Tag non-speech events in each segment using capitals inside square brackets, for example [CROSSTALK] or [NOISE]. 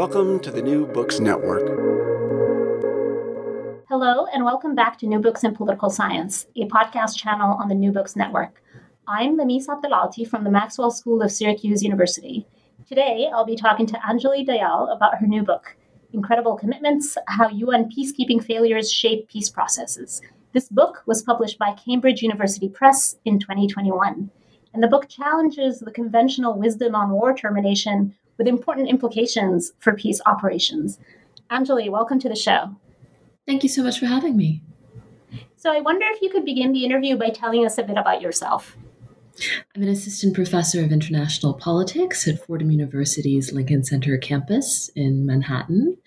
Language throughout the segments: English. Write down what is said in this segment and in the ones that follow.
Welcome to the New Books Network. Hello, and welcome back to New Books in Political Science, a podcast channel on the New Books Network. I'm Lamis Abdelaaty from the Maxwell School of Syracuse University. Today, I'll be talking to Anjali Dayal about her new book, Incredible Commitments How UN Peacekeeping Failures Shape Peace Processes. This book was published by Cambridge University Press in 2021, and the book challenges the conventional wisdom on war termination with important implications for peace operations. Anjali, welcome to the show. Thank you so much for having me. So, I wonder if you could begin the interview by telling us a bit about yourself. I'm an assistant professor of international politics at Fordham University's Lincoln Center campus in Manhattan.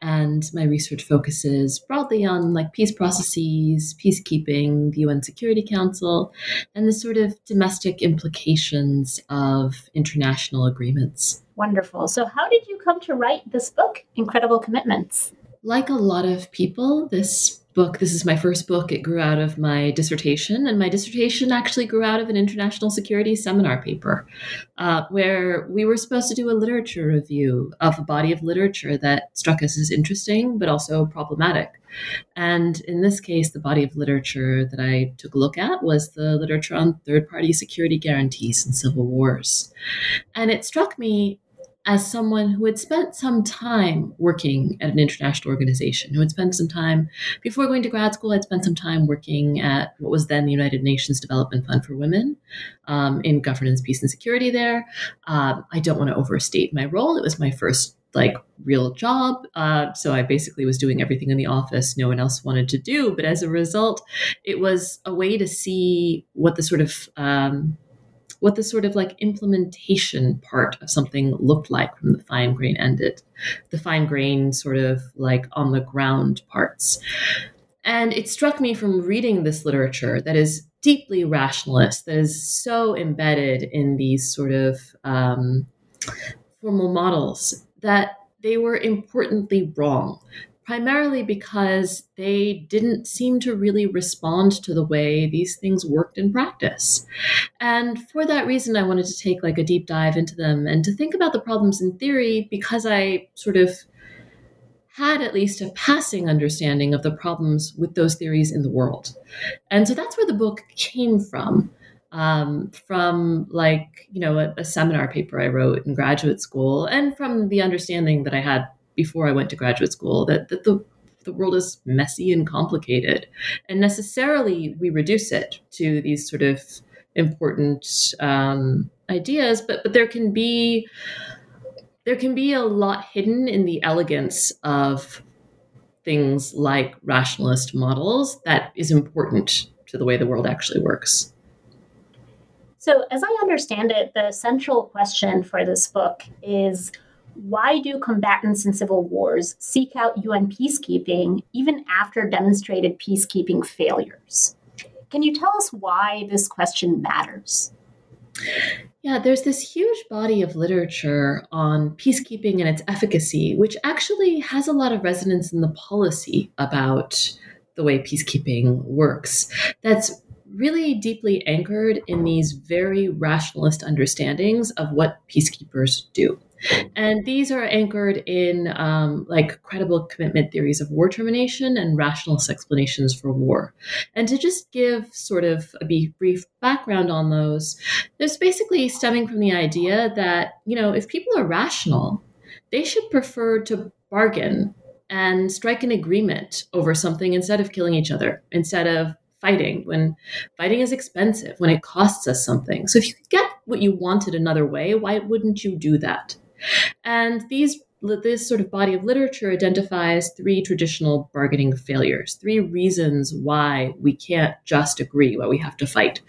And my research focuses broadly on like peace processes, peacekeeping, the UN Security Council, and the sort of domestic implications of international agreements. Wonderful. So, how did you come to write this book, Incredible Commitments? Like a lot of people, this book, this is my first book. It grew out of my dissertation, and my dissertation actually grew out of an international security seminar paper uh, where we were supposed to do a literature review of a body of literature that struck us as interesting but also problematic. And in this case, the body of literature that I took a look at was the literature on third party security guarantees in civil wars. And it struck me as someone who had spent some time working at an international organization, who had spent some time before going to grad school, I'd spent some time working at what was then the United Nations Development Fund for Women um, in governance, peace, and security there. Um, I don't want to overstate my role. It was my first like real job. Uh, so I basically was doing everything in the office no one else wanted to do. But as a result, it was a way to see what the sort of um, what the sort of like implementation part of something looked like from the fine grain ended, the fine grain sort of like on the ground parts. And it struck me from reading this literature that is deeply rationalist, that is so embedded in these sort of um, formal models, that they were importantly wrong primarily because they didn't seem to really respond to the way these things worked in practice. And for that reason, I wanted to take like a deep dive into them and to think about the problems in theory because I sort of had at least a passing understanding of the problems with those theories in the world. And so that's where the book came from. Um, from like you know a, a, seminar paper I wrote in graduate school, and from the understanding that I had before I went to graduate school that, that the the world is messy and complicated, and necessarily we reduce it to these sort of important um, ideas. But but there can be there can be a lot hidden in the elegance of things like rationalist models that is important to the way the world actually works. So, as I understand it, the central question for this book is why do combatants in civil wars seek out UN peacekeeping even after demonstrated peacekeeping failures? Can you tell us why this question matters? Yeah, there's this huge body of literature on peacekeeping and its efficacy, which actually has a lot of resonance in the policy about the way peacekeeping works. That's really deeply anchored in these very rationalist understandings of what peacekeepers do. And these are anchored in um, like credible commitment theories of war termination and rationalist explanations for war. And to just give sort of a brief background on those, there's basically stemming from the idea that, you know, if people are rational, they should prefer to bargain and strike an agreement over something instead of killing each other, instead of fighting when fighting is expensive, when it costs us something. So if you could get what you wanted another way, why wouldn't you do that? And these this sort of body of literature identifies three traditional bargaining failures, three reasons why we can't just agree, why we have to fight.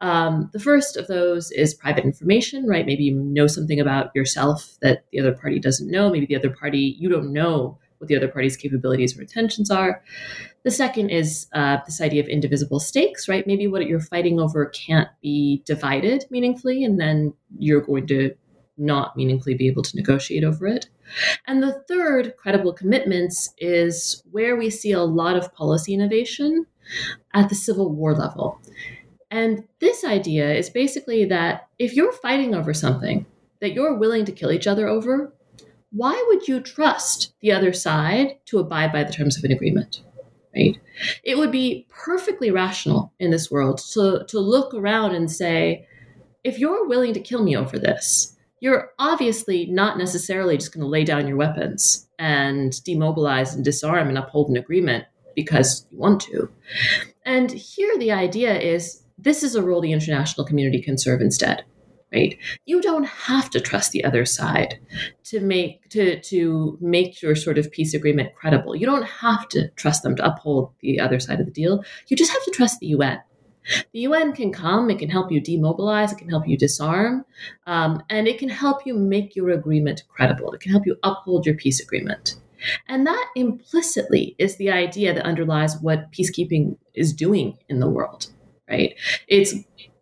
Um, the first of those is private information, right? Maybe you know something about yourself that the other party doesn't know. Maybe the other party, you don't know what the other party's capabilities or intentions are. The second is uh, this idea of indivisible stakes, right? Maybe what you're fighting over can't be divided meaningfully, and then you're going to not meaningfully be able to negotiate over it. And the third, credible commitments, is where we see a lot of policy innovation at the Civil War level. And this idea is basically that if you're fighting over something that you're willing to kill each other over, why would you trust the other side to abide by the terms of an agreement? Right? It would be perfectly rational in this world to, to look around and say, if you're willing to kill me over this, you're obviously not necessarily just going to lay down your weapons and demobilize and disarm and uphold an agreement because you want to. And here the idea is this is a role the international community can serve instead. Right? You don't have to trust the other side to make to to make your sort of peace agreement credible. You don't have to trust them to uphold the other side of the deal. You just have to trust the UN. The UN can come, it can help you demobilize, it can help you disarm, um, and it can help you make your agreement credible. It can help you uphold your peace agreement. And that implicitly is the idea that underlies what peacekeeping is doing in the world, right? It's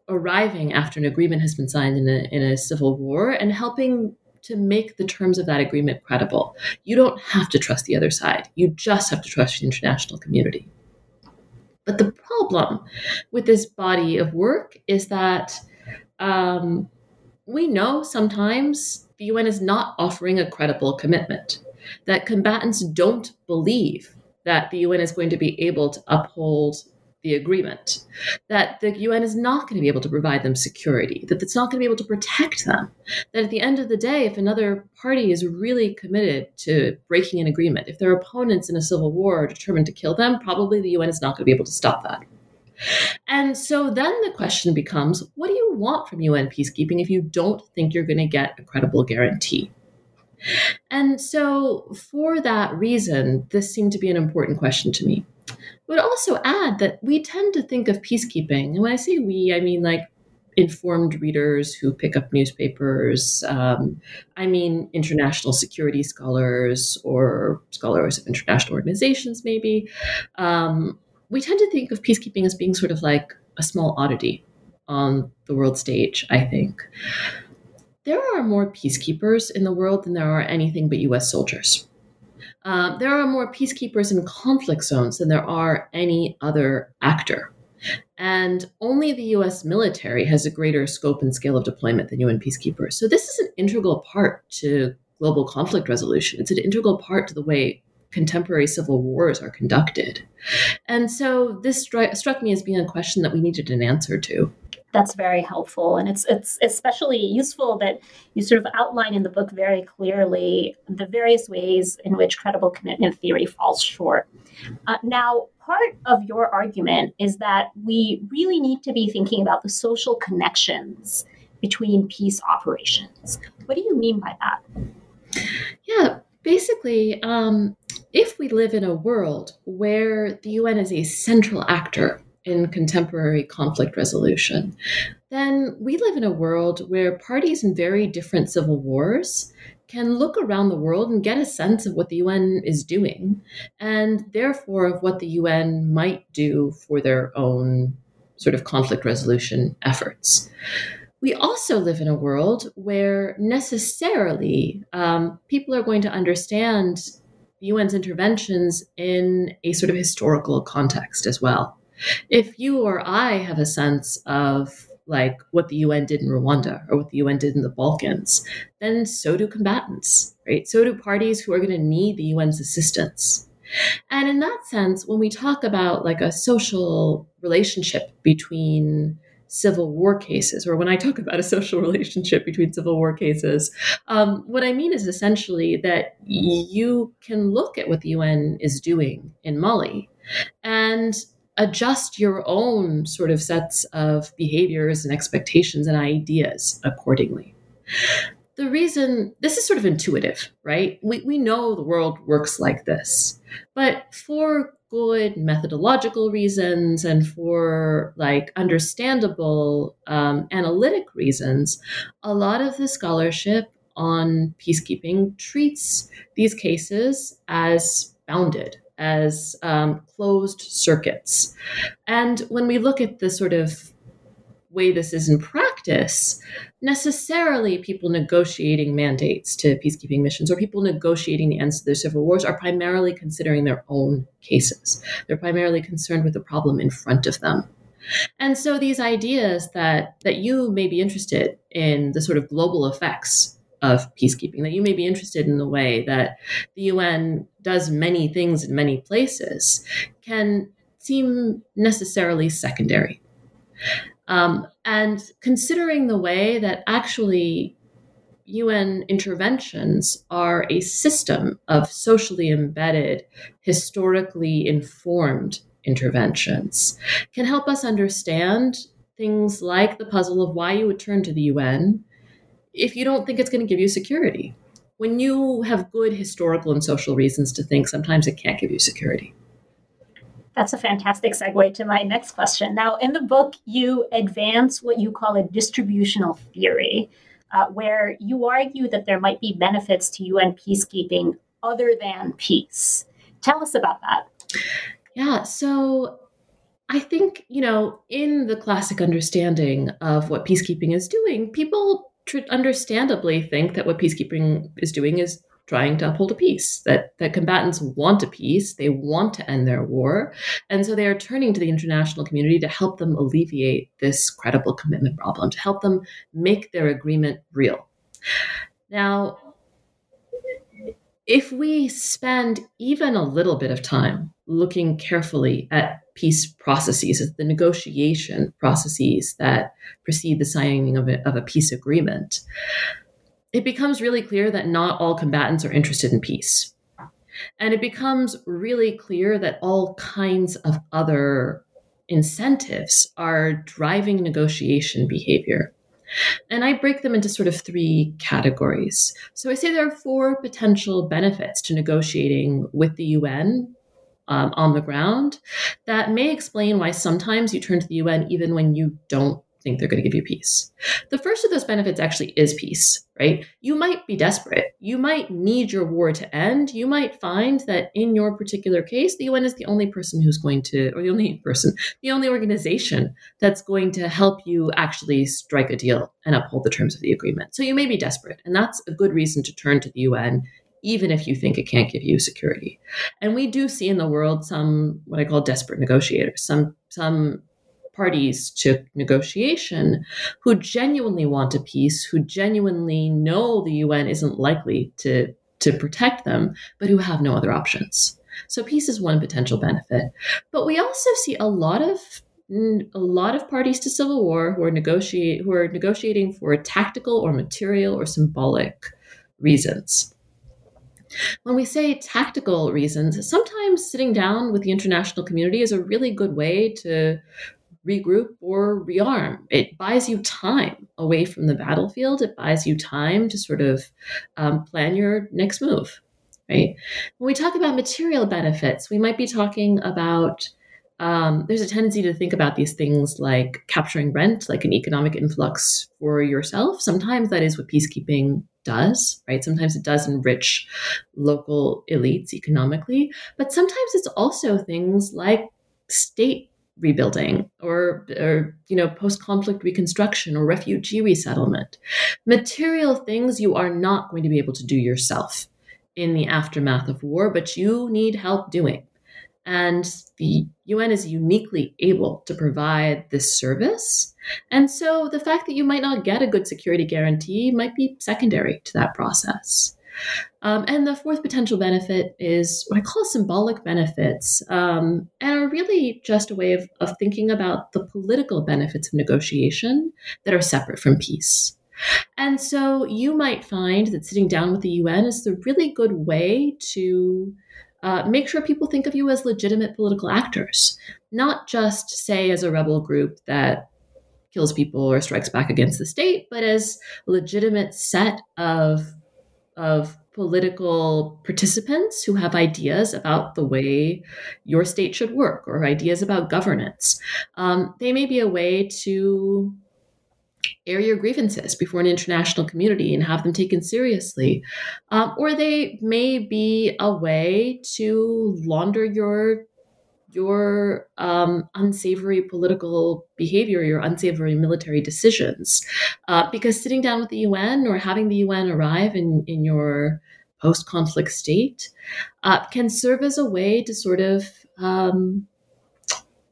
arriving after an agreement has been signed in a, in a civil war and helping to make the terms of that agreement credible. You don't have to trust the other side, you just have to trust the international community. But the problem with this body of work is that um, we know sometimes the UN is not offering a credible commitment, that combatants don't believe that the UN is going to be able to uphold the agreement, that the UN is not going to be able to provide them security, that it's not going to be able to protect them, that at the end of the day, if another party is really committed to breaking an agreement, if their opponents in a civil war are determined to kill them, probably the UN is not going to be able to stop that. And so then the question becomes what do you want from UN peacekeeping if you don't think you're going to get a credible guarantee? And so, for that reason, this seemed to be an important question to me would also add that we tend to think of peacekeeping, and when I say we, I mean like informed readers who pick up newspapers. Um, I mean, international security scholars or scholars of international organizations, maybe. Um, we tend to think of peacekeeping as being sort of like a small oddity on the world stage, I think. There are more peacekeepers in the world than there are anything but US soldiers. Um, there are more peacekeepers in conflict zones than there are any other actor. And only the US military has a greater scope and scale of deployment than UN peacekeepers. So, this is an integral part to global conflict resolution. It's an integral part to the way contemporary civil wars are conducted. And so, this stri- struck me as being a question that we needed an answer to that's very helpful. And it's it's especially useful that you sort of outline in the book very clearly the various ways in which credible commitment theory falls short. Uh, now part of your argument is that we really need to be thinking about the social connections between peace operations. What do you mean by that? Yeah basically um, if we live in a world where the un is a central actor in contemporary conflict resolution, then we live in a world where parties in very different civil wars can look around the world and get a sense of what the UN is doing, and therefore of what the UN might do for their own sort of conflict resolution efforts. we also live in a world where necessarily um, people are going to understand the UN's interventions in a sort of historical context as well. If you or I have a sense of like what the UN did in Rwanda or what the UN did in the Balkans, then so do combatants, right? So do parties who are going to need the UN's assistance. And in that sense, when we talk about like a social relationship between civil war cases, or when I talk about a social relationship between civil war cases, um, what I mean is essentially that you can look at what the UN is doing in Mali and adjust your own sort of sets of behaviors and expectations and ideas accordingly. The reason this is sort of intuitive, right? We, we know the world works like this. But for good methodological reasons and for like understandable um, analytic reasons, a lot of the scholarship on peacekeeping treats these cases as bounded, as um, closed circuits. And when we look at the sort of way this is in practice, necessarily people negotiating mandates to peacekeeping missions or people negotiating the ends of their civil wars are primarily considering their own cases. They're primarily concerned with the problem in front of them. And so these ideas that that you may be interested in the sort of global effects of peacekeeping, that you may be interested in the way that the UN does many things in many places, can seem necessarily secondary. Um, and considering the way that actually UN interventions are a system of socially embedded, historically informed interventions, can help us understand things like the puzzle of why you would turn to the UN if you don't think it's going to give you security. When you have good historical and social reasons to think sometimes it can't give you security. That's a fantastic segue to my next question. Now, in the book, you advance what you call a distributional theory, uh, where you argue that there might be benefits to UN peacekeeping other than peace. Tell us about that. Yeah, so I think, you know, in the classic understanding of what peacekeeping is doing, people tr- understandably think that what peacekeeping is doing is trying to uphold a peace that that combatants want a peace they want to end their war and so they are turning to the international community to help them alleviate this credible commitment problem to help them make their agreement real. Now if we spend even a little bit of time looking carefully at peace processes, the negotiation processes that precede the signing of a, of a peace agreement, it becomes really clear that not all combatants are interested in peace. And it becomes really clear that all kinds of other incentives are driving negotiation behavior. And I break them into sort of three categories. So I say there are four potential benefits to negotiating with the UN um, on the ground that may explain why sometimes you turn to the UN even when you don't think they're going to give you peace. The first of those benefits actually is peace, right? You might be desperate. You might need your war to end. You might find that in your particular case, the UN is the only person who's going to, or the only person, the only organization that's going to help you actually strike a deal and uphold the terms of the agreement. So you may be desperate. And that's a good reason to turn to the UN even if you think it can't give you security. And we do see in the world some what I call desperate negotiators, some some parties to negotiation who genuinely want a peace, who genuinely know the UN isn't likely to, to protect them, but who have no other options. So peace is one potential benefit. But we also see a lot of a lot of parties to civil war who are negotiate who are negotiating for tactical or material or symbolic reasons. When we say tactical reasons, sometimes sitting down with the international community is a really good way to regroup or rearm. It buys you time away from the battlefield. It buys you time to sort of um, plan your next move, right? When we talk about material benefits, we might be talking about um, there's a tendency to think about these things like capturing rent, like an economic influx for yourself. Sometimes that is what peacekeeping does, right? Sometimes it does enrich local elites economically, but sometimes it's also things like state rebuilding or, or you know post-conflict reconstruction or refugee resettlement material things you are not going to be able to do yourself in the aftermath of war but you need help doing and the UN is uniquely able to provide this service. And so the fact that you might not get a good security guarantee might be secondary to that process. Um, and the fourth potential benefit is what I call symbolic benefits, um, and are really just a way of, of thinking about the political benefits of negotiation that are separate from peace. And so you might find that sitting down with the UN is the really good way to uh, make sure people think of you as legitimate political actors, not just, say, as a rebel group that kills people or strikes back against the state, but as a legitimate set of of political participants who have ideas about the way your state should work or ideas about governance. Um, they may be a way to air your grievances before an international community and have them taken seriously. Um, or they may be a way to launder your your um, unsavory political behavior, your unsavory military decisions. Uh, because sitting down with the UN or having the UN arrive in, in your post conflict state uh, can serve as a way to sort of um,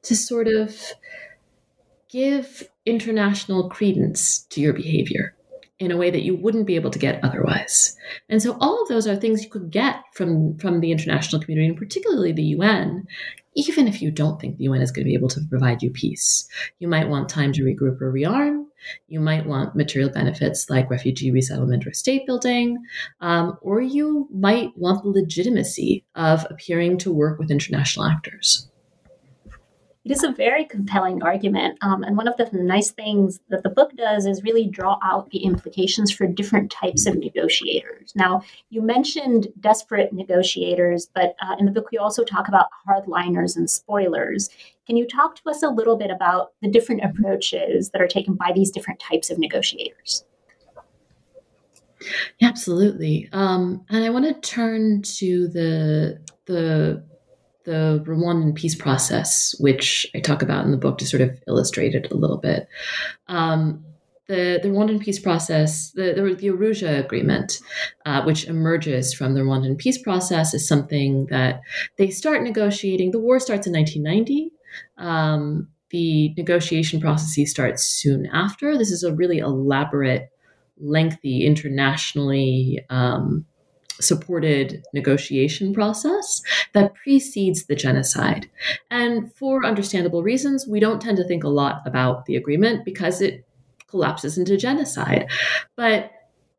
to sort of give international credence to your behavior in a way that you wouldn't be able to get otherwise. And so all of those are things you could get from from the international community and particularly the UN even if you don't think the UN is going to be able to provide you peace. You might want time to regroup or rearm. You might want material benefits like refugee resettlement or state building. Um, or you might want the legitimacy of appearing to work with international actors. It is a very compelling argument. Um, and one of the nice things that the book does is really draw out the implications for different types of negotiators. Now, you mentioned desperate negotiators, but uh, in the book, you also talk about hardliners and spoilers. Can you talk to us a little bit about the different approaches that are taken by these different types of negotiators? Absolutely. Um, and I want to turn to the the the Rwandan peace process, which I talk about in the book to sort of illustrate it a little bit. Um, the, the Rwandan peace process, the, the, the Arusha agreement, uh, which emerges from the Rwandan peace process, is something that they start negotiating. The war starts in 1990. Um, the negotiation process starts soon after. This is a really elaborate, lengthy, internationally um, supported negotiation process that precedes the genocide. And for understandable reasons, we don't tend to think a lot about the agreement because it collapses into genocide. But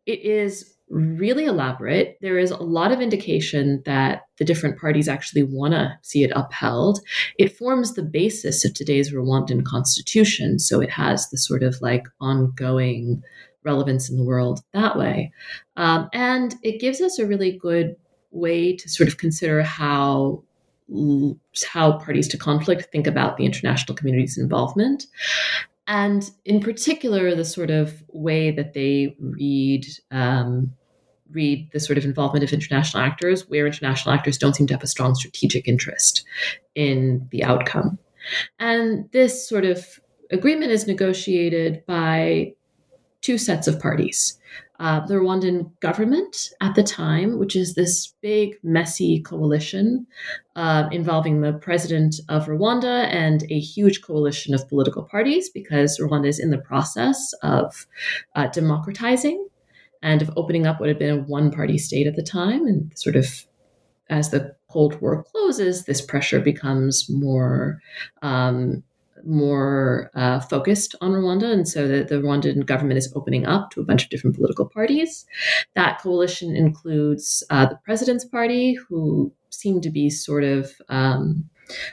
it is really elaborate. There is a lot of indication that the different parties actually want to see it upheld. It forms the basis of today's Rwandan constitution. So it has the sort of like ongoing relevance in the world that way. Um, and it gives us a really good way to sort of consider how how parties to conflict think about the international community's involvement and in particular the sort of way that they read um, read the sort of involvement of international actors where international actors don't seem to have a strong strategic interest in the outcome and this sort of agreement is negotiated by two sets of parties. Uh, the Rwandan government at the time, which is this big, messy coalition uh, involving the president of Rwanda and a huge coalition of political parties, because Rwanda is in the process of uh, democratizing and of opening up what had been a one party state at the time. And sort of as the Cold War closes, this pressure becomes more um, more uh, focused on Rwanda. And so the, the Rwandan government is opening up to a bunch of different political parties. That coalition includes uh, the president's party, who seem to be sort of um,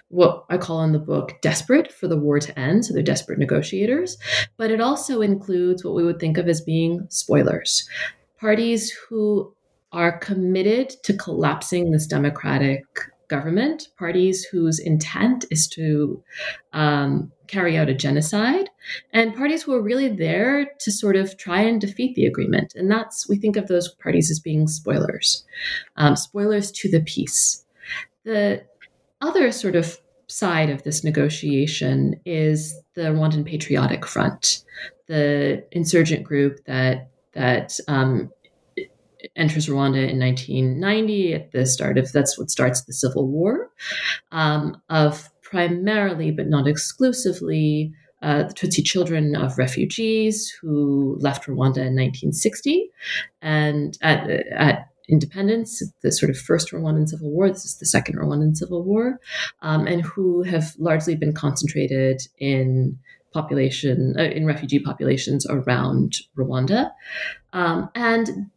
what I call in the book desperate for the war to end. So they're desperate negotiators. But it also includes what we would think of as being spoilers parties who are committed to collapsing this democratic government, parties whose intent is to um, carry out a genocide, and parties who are really there to sort of try and defeat the agreement. And that's, we think of those parties as being spoilers, um, spoilers to the peace. The other sort of side of this negotiation is the Rwandan Patriotic Front, the insurgent group that that um, enters Rwanda in 1990 at the start of that's what starts the civil war um, of primarily but not exclusively uh, the Tutsi children of refugees who left Rwanda in 1960 and at, at independence, the sort of first Rwandan Civil War. This is the second Rwandan Civil War, um, and who have largely been concentrated in population uh, in refugee populations around Rwanda, um, and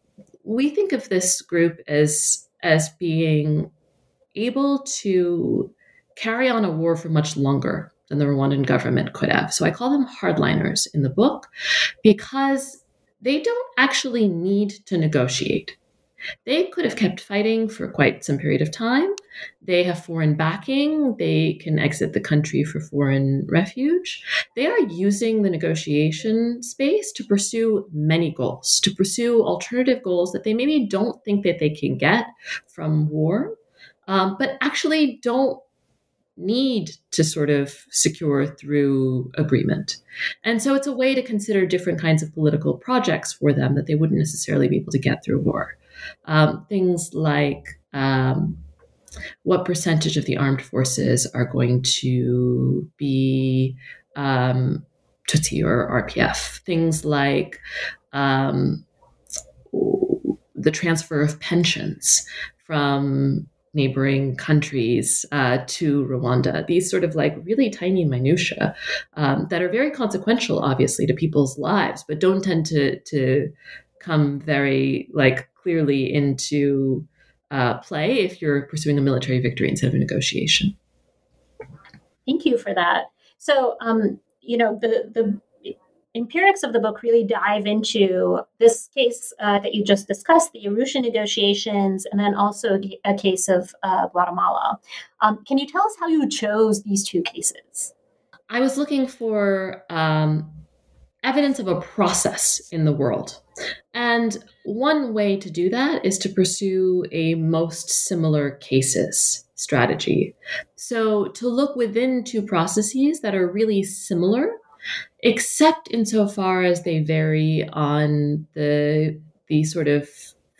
we think of this group as as being able to carry on a war for much longer than the Rwandan government could have. So I call them hardliners in the book because they don't actually need to negotiate. They could have kept fighting for quite some period of time. They have foreign backing. They can exit the country for foreign refuge. They are using the negotiation space to pursue many goals, to pursue alternative goals that they maybe don't think that they can get from war, um, but actually don't need to sort of secure through agreement. And so it's a way to consider different kinds of political projects for them that they wouldn't necessarily be able to get through war. Um, things like um, what percentage of the armed forces are going to be um, Tutsi or RPF. Things like um, the transfer of pensions from neighboring countries uh, to Rwanda. These sort of like really tiny minutia um, that are very consequential, obviously, to people's lives, but don't tend to to come very like clearly into uh, play if you're pursuing a military victory instead of a negotiation. Thank you for that. So, um, you know, the the empirics of the book really dive into this case uh, that you just discussed, the Arusha negotiations, and then also a case of uh, Guatemala. Um, can you tell us how you chose these two cases? I was looking for um, evidence of a process in the world. And one way to do that is to pursue a most similar cases strategy. So to look within two processes that are really similar, except insofar as they vary on the the sort of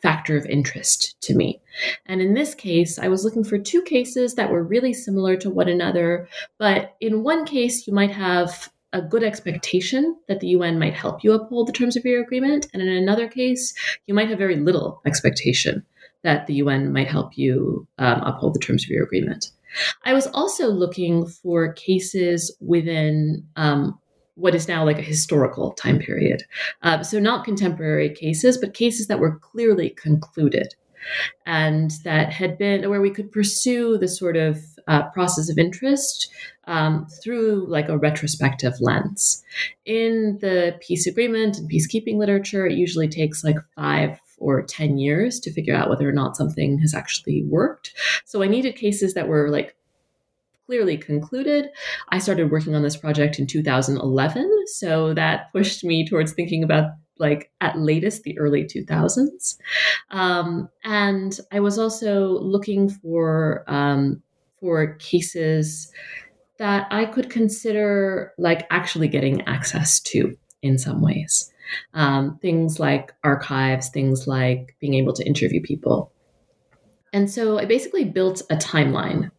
factor of interest to me. And in this case, I was looking for two cases that were really similar to one another, but in one case you might have a good expectation that the UN might help you uphold the terms of your agreement. And in another case, you might have very little expectation that the UN might help you um, uphold the terms of your agreement. I was also looking for cases within um, what is now like a historical time period. Uh, so, not contemporary cases, but cases that were clearly concluded and that had been where we could pursue the sort of uh, process of interest um, through like a retrospective lens. In the peace agreement and peacekeeping literature, it usually takes like five or 10 years to figure out whether or not something has actually worked. So I needed cases that were like clearly concluded. I started working on this project in 2011, so that pushed me towards thinking about like at latest the early 2000s. Um, and I was also looking for um, for cases that I could consider like actually getting access to in some ways. Um, things like archives, things like being able to interview people. And so I basically built a timeline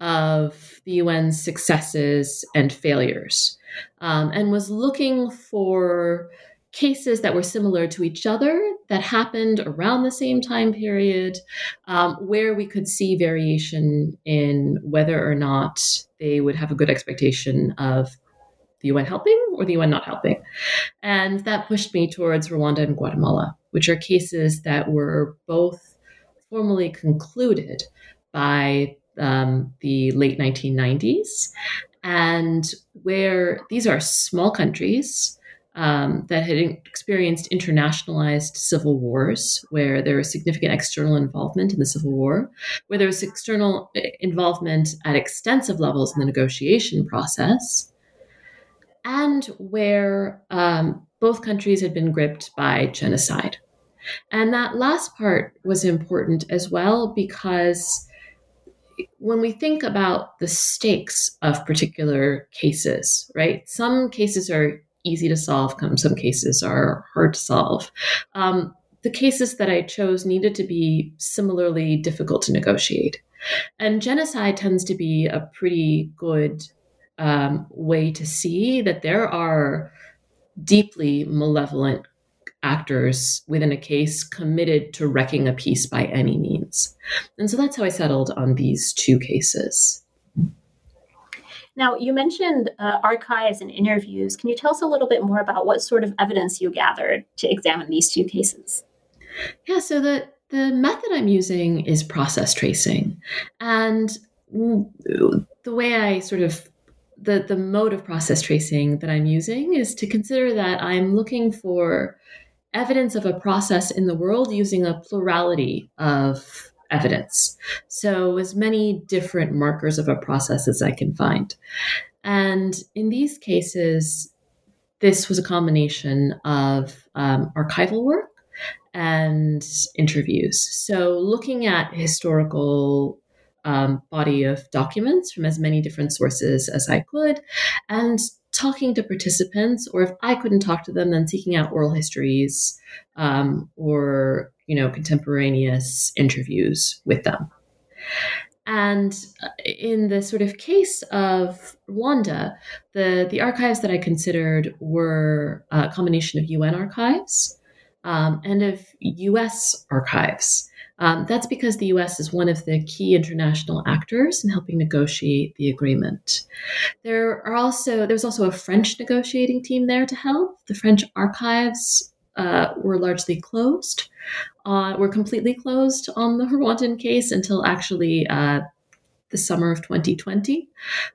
of the UN's successes and failures um, and was looking for cases that were similar to each other that happened around the same time period, um, where we could see variation in whether or not they would have a good expectation of the UN helping or the UN not helping. And that pushed me towards Rwanda and Guatemala, which are cases that were both formally concluded by um, the late 1990s, and where these are small countries um, that had experienced internationalized civil wars, where there was significant external involvement in the Civil War, where there was external eh, involvement at extensive levels in the negotiation process, and where um, both countries had been gripped by genocide. And that last part was important as well because when we think about the stakes of particular cases, right? Some cases are easy to solve, some cases are hard to solve. Um, the cases that I chose needed to be similarly difficult to negotiate. And genocide tends to be a pretty good um, way to see that there are deeply malevolent actors within a case committed to wrecking a peace by any means. And so that's how I settled on these two cases. Now, you mentioned uh, archives and interviews. Can you tell us a little bit more about what sort of evidence you gathered to examine these two cases? Yeah, so the, the method I'm using is process tracing. And the way I sort of the, the mode of process tracing that I'm using is to consider that I'm looking for evidence of a process in the world using a plurality of evidence. So, as many different markers of a process as I can find. And in these cases, this was a combination of um, archival work and interviews. So, looking at historical um, body of documents from as many different sources as I could, and talking to participants, or if I couldn't talk to them, then seeking out oral histories um, or you know contemporaneous interviews with them. And uh, in the sort of case of Rwanda, the, the archives that I considered were a combination of UN archives um, and of US archives. Um, that's because the US is one of the key international actors in helping negotiate the agreement. There are also there's also a French negotiating team there to help. The French archives uh, were largely closed, uh, were completely closed on the [LAUGHS] Rwandan case until actually uh, the summer of 2020.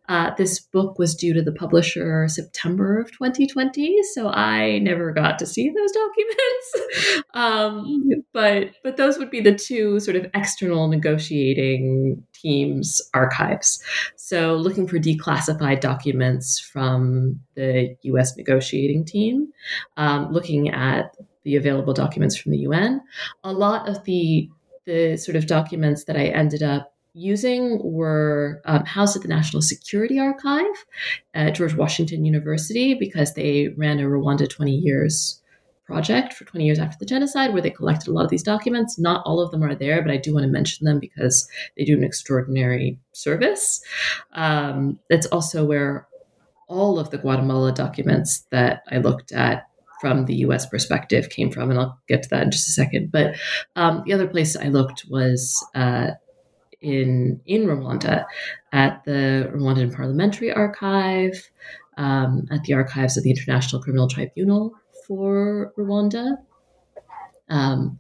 Uh, this book was due to the publisher September of 2020, so I never got to see those [LAUGHS] documents. um, but but those would be the two sort of external negotiating teams archives. So looking for declassified documents from the U.S. negotiating team, um, looking at the available documents from the UN. A lot of the the sort of documents that I ended up using were um, housed at the National Security Archive at George Washington University because they ran a Rwanda 20 years project for 20 years after the genocide where they collected a lot of these documents. Not all of them are there, but I do want to mention them because they do an extraordinary service. Um, that's also where all of the Guatemala documents that I looked at from the US perspective came from, and I'll get to that in just a second. But um, the other place I looked was uh, in in Rwanda at the Rwandan Parliamentary Archive, um, at the archives of the International Criminal Tribunal for Rwanda. Um,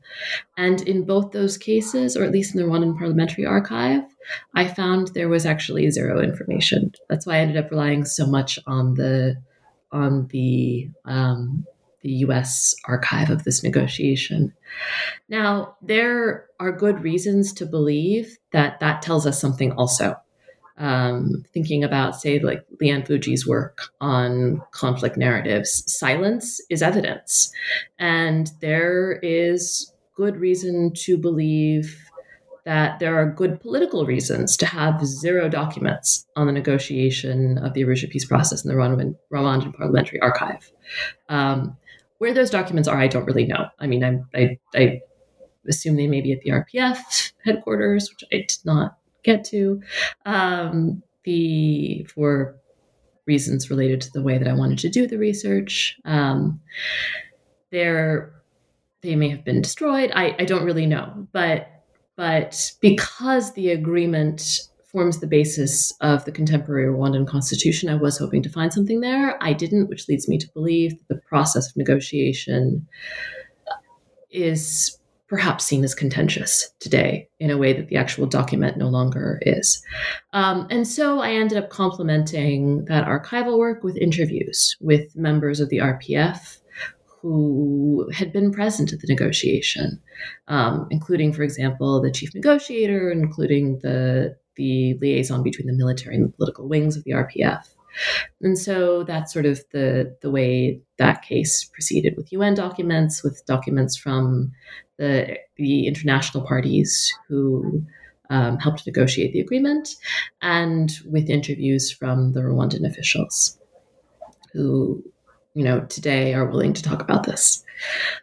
and in both those cases, or at least in the Rwandan Parliamentary Archive, I found there was actually zero information. That's why I ended up relying so much on the on the um, the US archive of this negotiation. Now, there are good reasons to believe that that tells us something also. Um, thinking about, say, like Lee Ann Fujii's work on conflict narratives, silence is evidence. And there is good reason to believe that there are good political reasons to have zero documents on the negotiation of the Arusha peace process in the Rwandan, Rwandan Parliamentary Archive. Um, where those documents are, I don't really know. I mean, I'm, I, I assume they may be at the RPF headquarters, which I did not get to, um, the for reasons related to the way that I wanted to do the research. Um, there, they may have been destroyed. I, I don't really know, but but because the agreement forms the basis of the contemporary Rwandan constitution. I was hoping to find something there. I didn't, which leads me to believe that the process of negotiation is perhaps seen as contentious today in a way that the actual document no longer is. Um, and so I ended up complementing that archival work with interviews with members of the RPF who had been present at the negotiation, um, including, for example, the chief negotiator, including the the liaison between the military and the political wings of the RPF. And so that's sort of the the way that case proceeded with UN documents, with documents from the the international parties who um, helped negotiate the agreement, and with interviews from the Rwandan officials who, you know, today are willing to talk about this.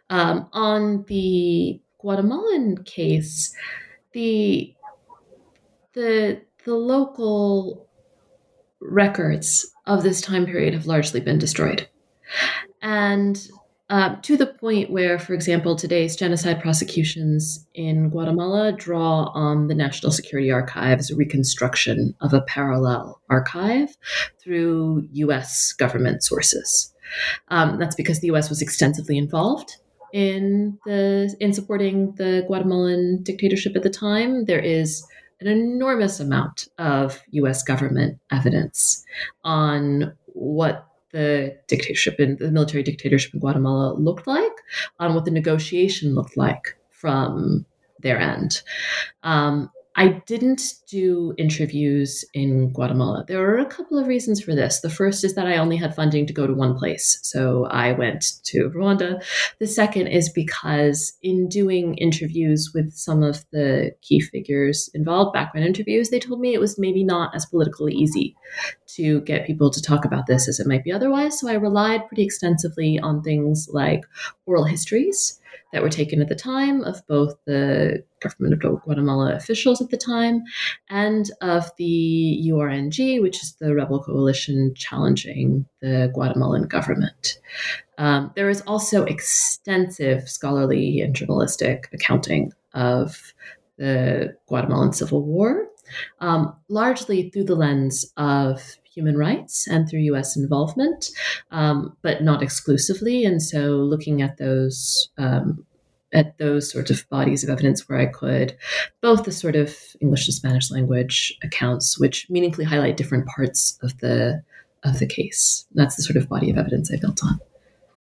Um, on the Guatemalan case, the the the local records of this time period have largely been destroyed. And uh, to the point where, for example, today's genocide prosecutions in Guatemala draw on the National Security Archive's reconstruction of a parallel archive through US government sources. Um, that's because the US was extensively involved in the in supporting the Guatemalan dictatorship at the time. There is an enormous amount of US government evidence on what the dictatorship in the military dictatorship in Guatemala looked like, on what the negotiation looked like from their end. Um, I didn't do interviews in Guatemala. There are a couple of reasons for this. The first is that I only had funding to go to one place, so I went to Rwanda. The second is because in doing interviews with some of the key figures involved, background interviews, they told me it was maybe not as politically easy to get people to talk about this as it might be otherwise. So I relied pretty extensively on things like oral histories that were taken at the time of both the government of Guatemala officials at the time and of the URNG, which is the rebel coalition challenging the Guatemalan government. Um, there is also extensive scholarly and journalistic accounting of the Guatemalan Civil War, um, largely through the lens of human rights and through US involvement, um, but not exclusively. And so looking at those. Um, at those sorts of bodies of evidence where I could, both the sort of English to Spanish language accounts, which meaningfully highlight different parts of the of the case. That's the sort of body of evidence I built on.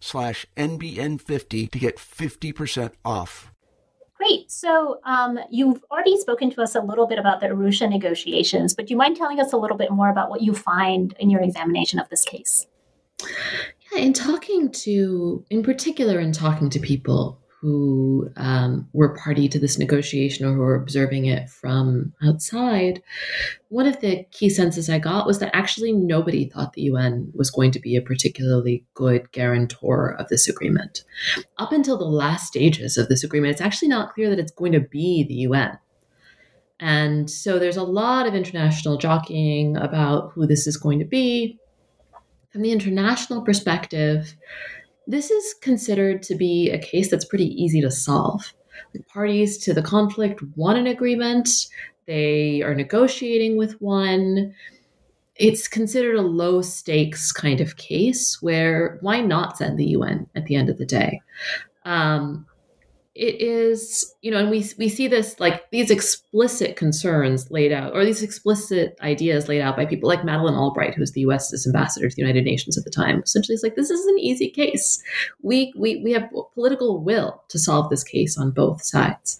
slash NBN50 to get 50% off. Great. So um, you've already spoken to us a little bit about the Arusha negotiations, but do you mind telling us a little bit more about what you find in your examination of this case? Yeah, in talking to, in particular, in talking to people who um, were party to this negotiation or who were observing it from outside, one of the key senses I got was that actually nobody thought the UN was going to be a particularly good guarantor of this agreement. Up until the last stages of this agreement, it's actually not clear that it's going to be the UN. And so there's a lot of international jockeying about who this is going to be. From the international perspective, this is considered to be a case that's pretty easy to solve. The parties to the conflict want an agreement, they are negotiating with one. It's considered a low stakes kind of case where why not send the UN at the end of the day? Um, it is you know and we we see this like these explicit concerns laid out or these explicit ideas laid out by people like Madeleine Albright who's the US's ambassador to the United Nations at the time essentially it's like this is an easy case. We we we have political will to solve this case on both sides.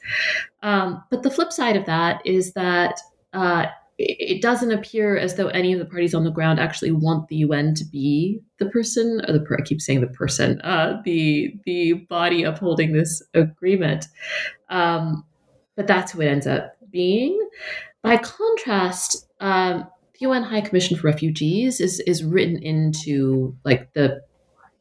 Um, but the flip side of that is that uh, it doesn't appear as though any of the parties on the ground actually want the UN to be the person, or the I keep saying the person, uh, the the body upholding this agreement. Um, but that's who it ends up being. By contrast, um, the UN High Commission for Refugees is is written into like the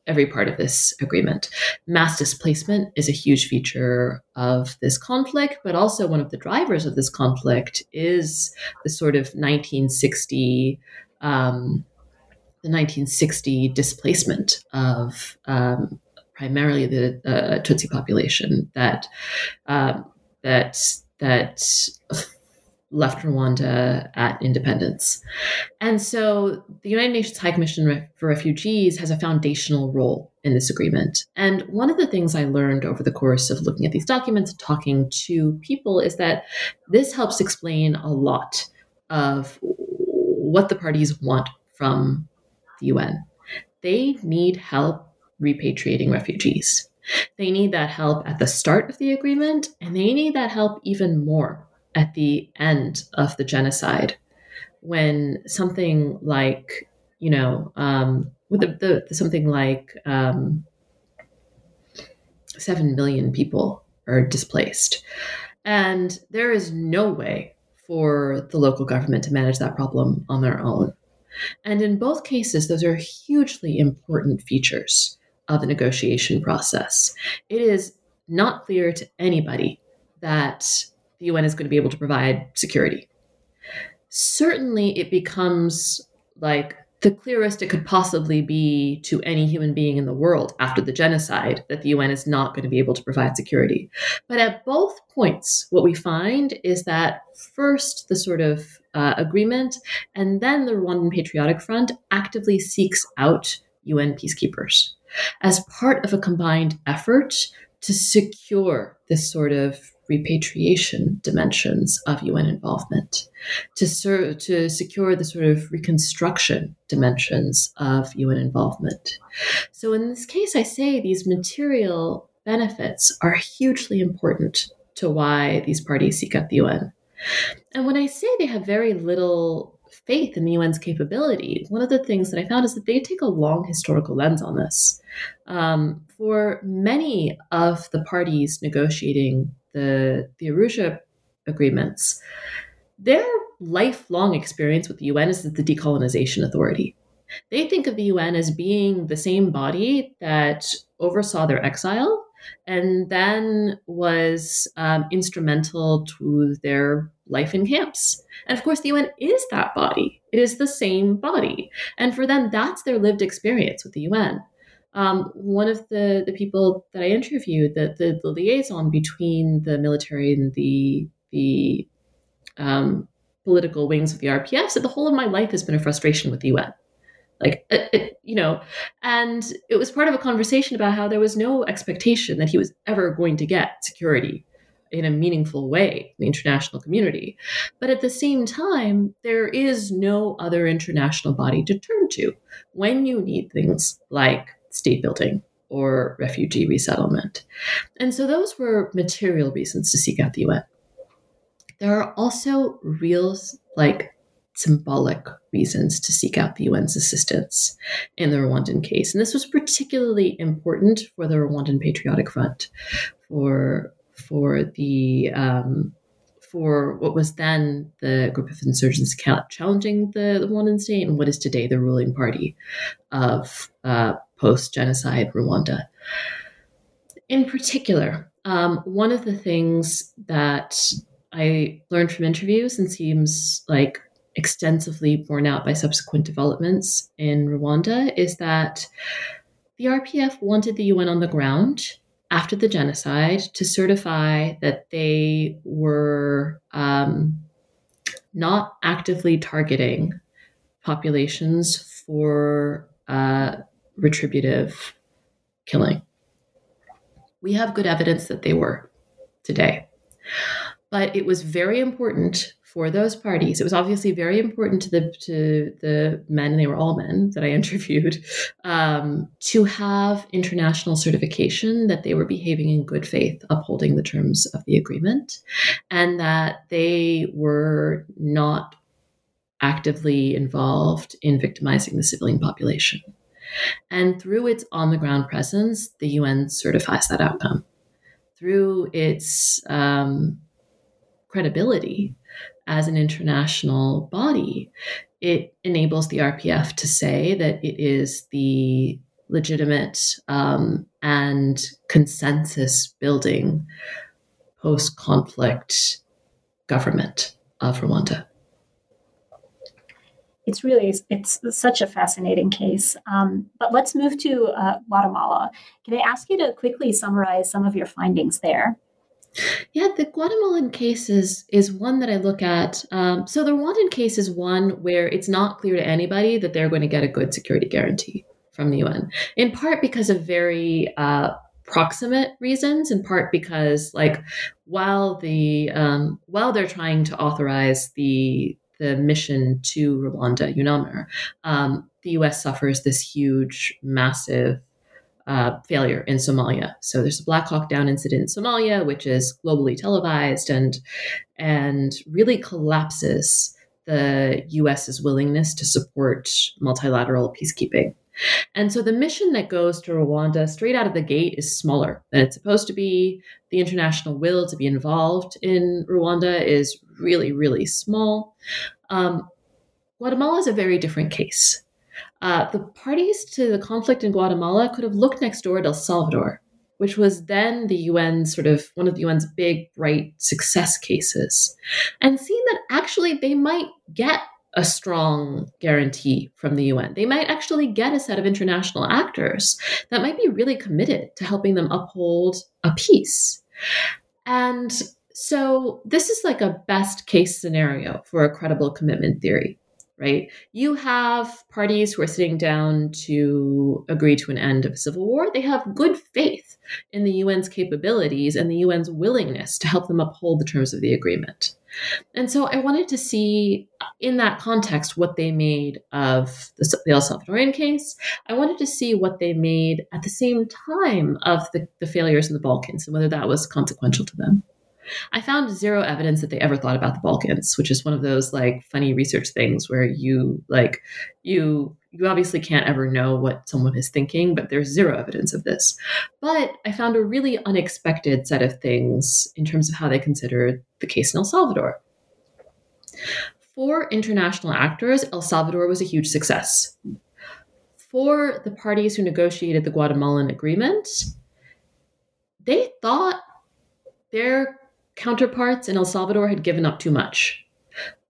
every part of this agreement. Mass displacement is a huge feature of this conflict, but also one of the drivers of this conflict is the sort of 1960. Um, the 1960 displacement of um, primarily the uh, Tutsi population that uh, that that left Rwanda at independence. And so the United Nations High Commission for Refugees has a foundational role in this agreement. And one of the things I learned over the course of looking at these documents and talking to people is that this helps explain a lot of what the parties want from the UN. They need help repatriating refugees. They need that help at the start of the agreement, and they need that help even more at the end of the genocide when something like, you know, um, with the, the, the something like um, 7 million people are displaced. And there is no way for the local government to manage that problem on their own. And in both cases, those are hugely important features of the negotiation process. It is not clear to anybody that the UN is going to be able to provide security. Certainly, it becomes like the clearest it could possibly be to any human being in the world after the genocide that the UN is not going to be able to provide security. But at both points, what we find is that first, the sort of uh, agreement, and then the Rwandan Patriotic Front actively seeks out UN peacekeepers as part of a combined effort to secure this sort of repatriation dimensions of UN involvement, to, ser- to secure the sort of reconstruction dimensions of UN involvement. So, in this case, I say these material benefits are hugely important to why these parties seek out the UN. And when I say they have very little faith in the UN's capability, one of the things that I found is that they take a long historical lens on this. Um, for many of the parties negotiating the, the Arusha agreements, their lifelong experience with the UN is the decolonization authority. They think of the UN as being the same body that oversaw their exile and then was um, instrumental to their life in camps. And of course, the UN is that body, it is the same body. And for them, that's their lived experience with the UN. Um, one of the, the people that I interviewed, the, the, the liaison between the military and the, the um, political wings of the RPF, said the whole of my life has been a frustration with the UN like it, it, you know and it was part of a conversation about how there was no expectation that he was ever going to get security in a meaningful way in the international community. But at the same time there is no other international body to turn to when you need things like state building or refugee resettlement and so those were material reasons to seek out the un there are also real like symbolic reasons to seek out the UN's assistance in the Rwandan case. And this was particularly important for the Rwandan Patriotic Front, for for the um, for what was then the group of insurgents challenging the, the Rwandan state and what is today the ruling party of uh, post genocide Rwanda. In particular, um, one of the things that I learned from interviews and seems like extensively borne out by subsequent developments in Rwanda is that the RPF wanted the UN on the ground after the genocide to certify that they were um, not actively targeting populations for uh, retributive killing. We have good evidence that they were today. But it was very important for those parties. It was obviously very important to the to the men, and they were all men that I [LAUGHS] interviewed, um, to have international certification that they were behaving in good faith, upholding the terms of the agreement, and that they were not actively involved in victimizing the civilian population. And through its on the ground presence, the UN certifies that outcome. Through its um, credibility, as an international body, it enables the RPF to say that it is the legitimate um, and consensus building post conflict government of Rwanda. It's really it's such a fascinating case. Um, but let's move to uh, Guatemala. Can I ask you to quickly summarize some of your findings there? Yeah, the Guatemalan case is, is one that I look at. Um, so the Rwandan case is one where it's not clear to anybody that they're going to get a good security guarantee from the UN, in part because of very uh, proximate reasons, in part because like while the um, while they're trying to authorize the the mission to Rwanda, UNAMIR, um, the U.S. suffers this huge, massive uh, failure in Somalia. So there's a Black Hawk Down incident in Somalia, which is globally televised and and really collapses the U.S.'s willingness to support multilateral peacekeeping. And so the mission that goes to Rwanda straight out of the gate is smaller than it's supposed to be. The international will to be involved in Rwanda is really, really small. Um, Guatemala is a very different case. Uh, the parties to the conflict in Guatemala could have looked next door at El Salvador, which was then the UN's sort of one of the UN's big, bright success cases, and seen that actually they might get a strong guarantee from the UN. They might actually get a set of international actors that might be really committed to helping them uphold a peace. And so this is like a best case scenario for a credible commitment theory right? You have parties who are sitting down to agree to an end of a civil war. They have good faith in the UN's capabilities and the UN's willingness to help them uphold the terms of the agreement. And so I wanted to see in that context what they made of the, El Salvadorian case. I wanted to see what they made at the same time of the, the failures in the Balkans and whether that was consequential to them. I found zero evidence that they ever thought about the Balkans, which is one of those like funny research things where you like you you obviously can't ever know what someone is thinking, but there's zero evidence of this. But I found a really unexpected set of things in terms of how they considered the case in El Salvador. For international actors, El Salvador was a huge success. For the parties who negotiated the Guatemalan agreement, they thought their counterparts in El Salvador had given up too much.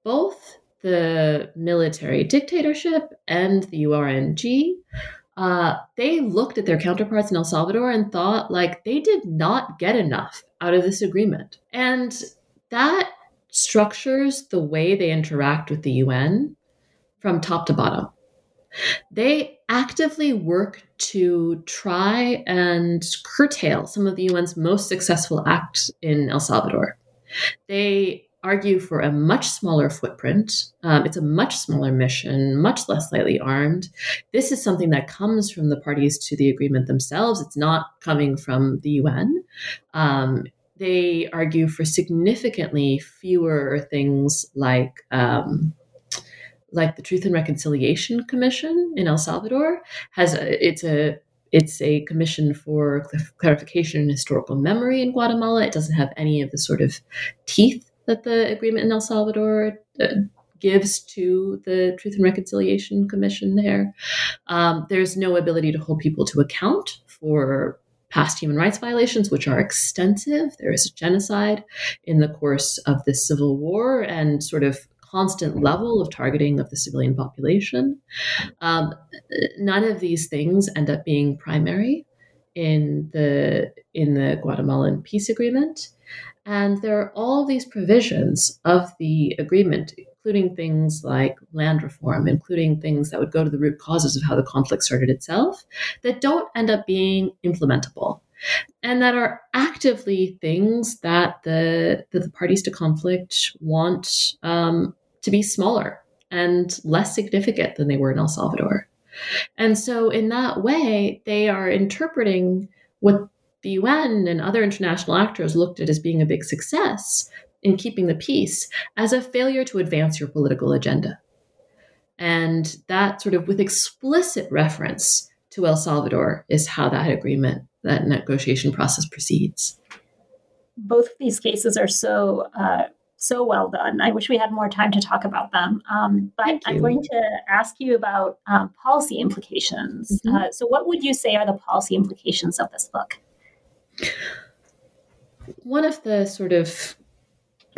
Both the military dictatorship and the URNG, uh, they looked at their counterparts in El Salvador and thought like they did not get enough out of this agreement. And that structures the way they interact with the UN from top to bottom. They actively work to try and curtail some of the UN's most successful acts in El Salvador. They argue for a much smaller footprint. Um, it's a much smaller mission, much less lightly armed. This is something that comes from the parties to the agreement themselves. It's not coming from the UN. Um, they argue for significantly fewer things like um, like the Truth and Reconciliation Commission in El Salvador has a, it's a it's a commission for clarification and historical memory in Guatemala. It doesn't have any of the sort of teeth that the agreement in El Salvador uh, gives to the Truth and Reconciliation Commission there. Um, there's no ability to hold people to account for past human rights violations, which are extensive. There is a genocide in the course of this civil war and sort of constant level of targeting of the civilian population. Um, none of these things end up being primary in the in the Guatemalan peace agreement, and there are all these provisions of the agreement, including things like land reform, including things that would go to the root causes of how the conflict started itself, that don't end up being implementable and that are actively things that the that the parties to conflict want um, to be smaller and less significant than they were in El Salvador. And so, in that way, they are interpreting what the UN and other international actors looked at as being a big success in keeping the peace as a failure to advance your political agenda. And that, sort of with explicit reference to El Salvador, is how that agreement, that negotiation process proceeds. Both of these cases are so uh, so well done. I wish we had more time to talk about them. Um, but I'm going to ask you about um, policy implications. Mm-hmm. Uh, so, what would you say are the policy implications of this book? One of the sort of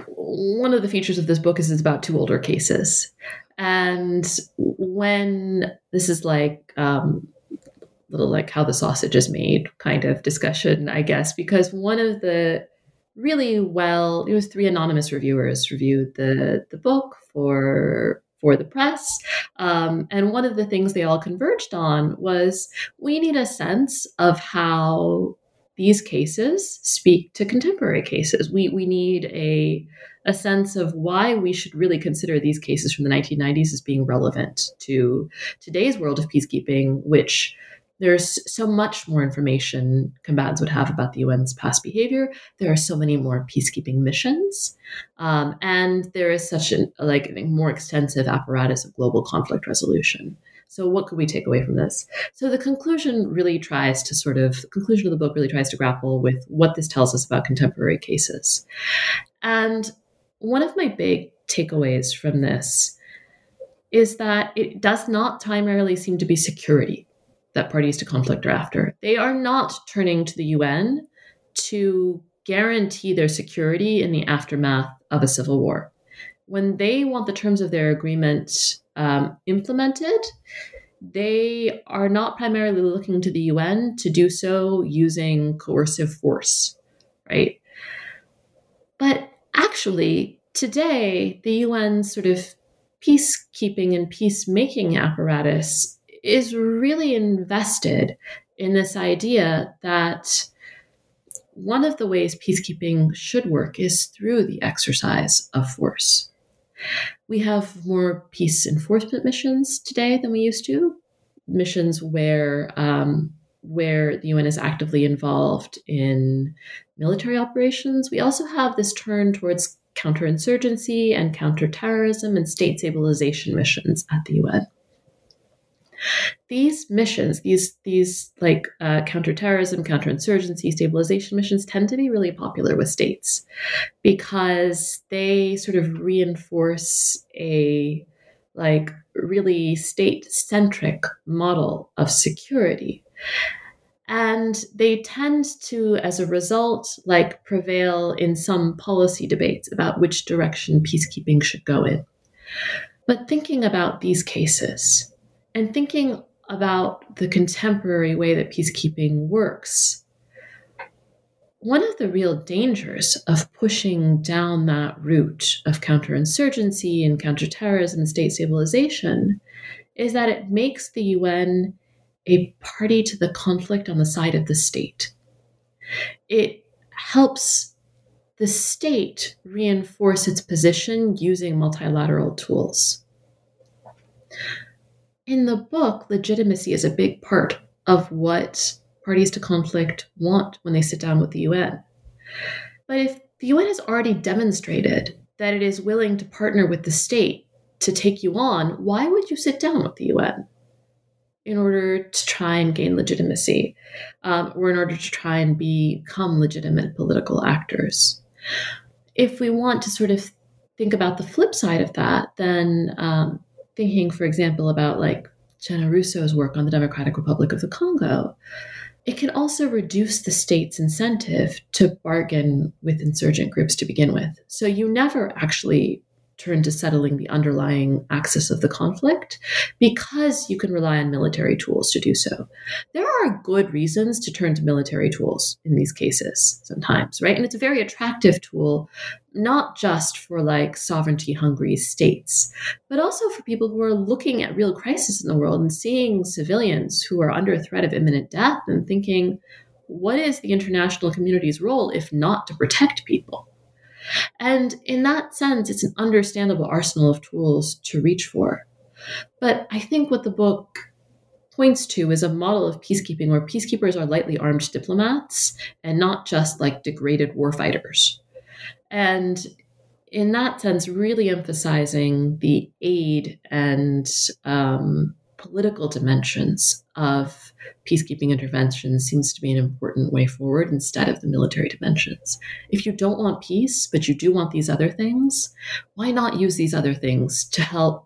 one of the features of this book is it's about two older cases, and when this is like um, little like how the sausage is made kind of discussion, I guess, because one of the really well. It was three anonymous reviewers reviewed the the book for for the press, um, and one of the things they all converged on was we need a sense of how these cases speak to contemporary cases. We we need a a sense of why we should really consider these cases from the 1990s as being relevant to today's world of peacekeeping, which there's so much more information combatants would have about the UN's past behavior. There are so many more peacekeeping missions, um, and there is such a like more extensive apparatus of global conflict resolution. So, what could we take away from this? So, the conclusion really tries to sort of the conclusion of the book really tries to grapple with what this tells us about contemporary cases, and one of my big takeaways from this is that it does not primarily seem to be security that parties to conflict are after. They are not turning to the UN to guarantee their security in the aftermath of a civil war. When they want the terms of their agreement um, implemented, they are not primarily looking to the UN to do so using coercive force, right? But actually, today, the UN's sort of peacekeeping and peacemaking apparatus is really invested in this idea that one of the ways peacekeeping should work is through the exercise of force. We have more peace enforcement missions today than we used to, missions where um, where the UN is actively involved in military operations. We also have this turn towards counterinsurgency and counterterrorism and state stabilization missions at the UN these missions, these these like uh, counterterrorism, counterinsurgency, stabilization missions, tend to be really popular with states because they sort of reinforce a like really state centric model of security. And they tend to, as a result, like prevail in some policy debates about which direction peacekeeping should go in. But thinking about these cases, and thinking about the contemporary way that peacekeeping works, one of the real dangers of pushing down that route of counterinsurgency and counterterrorism and state stabilization is that it makes the UN a party to the conflict on the side of the state. It helps the state reinforce its position using multilateral tools in the book, legitimacy is a big part of what parties to conflict want when they sit down with the UN. But if the UN has already demonstrated that it is willing to partner with the state to take you on, why would you sit down with the UN? In order to try and gain legitimacy, um, or in order to try and become legitimate political actors. If we want to sort of think about the flip side of that, then um, thinking, for example, about like Jenna Russo's work on the Democratic Republic of the Congo, it can also reduce the state's incentive to bargain with insurgent groups to begin with. So you never actually turn to settling the underlying axis of the conflict because you can rely on military tools to do so. There are good reasons to turn to military tools in these cases sometimes, right? And it's a very attractive tool, not just for like sovereignty hungry states, but also for people who are looking at real crisis in the world and seeing civilians who are under threat of imminent death and thinking, what is the international community's role if not to protect people? And in that sense, it's an understandable arsenal of tools to reach for. But I think what the book points to is a model of peacekeeping where peacekeepers are lightly armed diplomats and not just like degraded warfighters. And in that sense, really emphasizing the aid and um, political dimensions of peacekeeping interventions seems to be an important way forward instead of the military dimensions. If you don't want peace, but you do want these other things, why not use these other things to help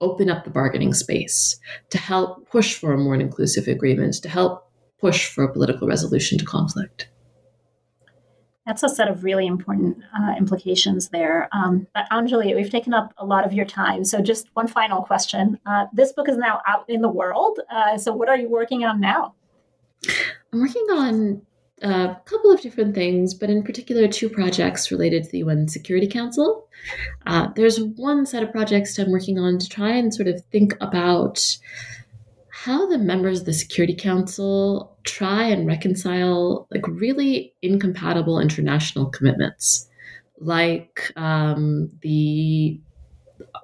open up the bargaining space, to help push for a more inclusive agreement, to help push for a political resolution to conflict? That's a set of really important uh, implications there. Um, but Anjali, we've taken up a lot of your time. So, just one final question. Uh, this book is now out in the world. Uh, so, what are you working on now? I'm working on uh, a couple of different things, but in particular, two projects related to the UN Security Council. Uh, there's one set of projects I'm working on to try and sort of think about how the members of the Security Council try and reconcile like really incompatible international commitments, like um, the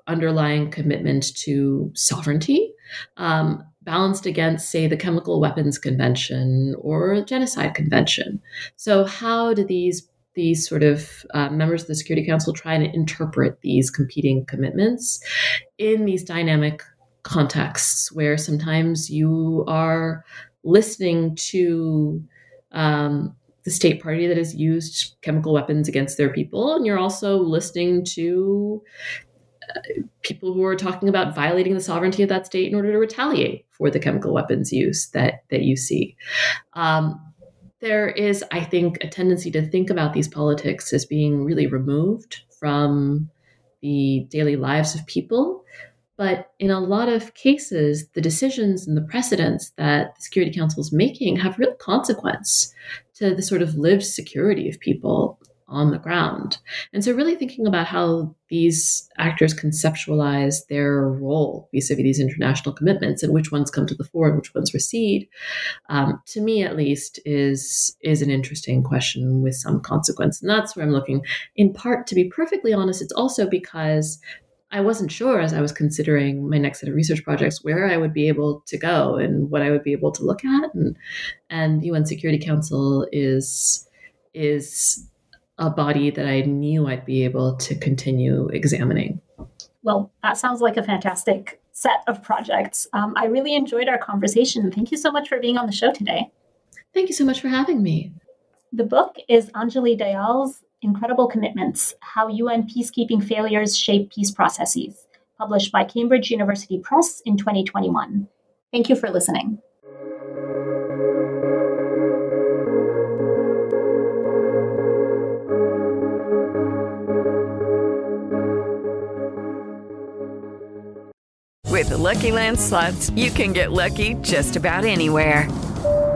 underlying commitment to sovereignty, um, balanced against, say, the Chemical Weapons Convention or Genocide Convention. So, how do these these sort of uh, members of the Security Council try and interpret these competing commitments in these dynamic contexts where sometimes you are listening to um, the state party that has used chemical weapons against their people, and you're also listening to uh, people who are talking about violating the sovereignty of that state in order to retaliate for the chemical weapons use that that you see. Um, there is, I think, a tendency to think about these politics as being really removed from the daily lives of people but in a lot of cases, the decisions and the precedents that the Security Council is making have real consequence to the sort of lived security of people on the ground. And so, really thinking about how these actors conceptualize their role vis a vis these international commitments and which ones come to the fore and which ones recede, um, to me at least, is, is an interesting question with some consequence. And that's where I'm looking. In part, to be perfectly honest, it's also because I wasn't sure as I was considering my next set of research projects where I would be able to go and what I would be able to look at. And and UN Security Council is is a body that I knew I'd be able to continue examining. Well, that sounds like a fantastic set of projects. Um, I really enjoyed our conversation. Thank you so much for being on the show today. Thank you so much for having me. The book is Anjali Dayal's Incredible Commitments How UN Peacekeeping Failures Shape Peace Processes, published by Cambridge University Press in 2021. Thank you for listening. With the Lucky Land slots, you can get lucky just about anywhere.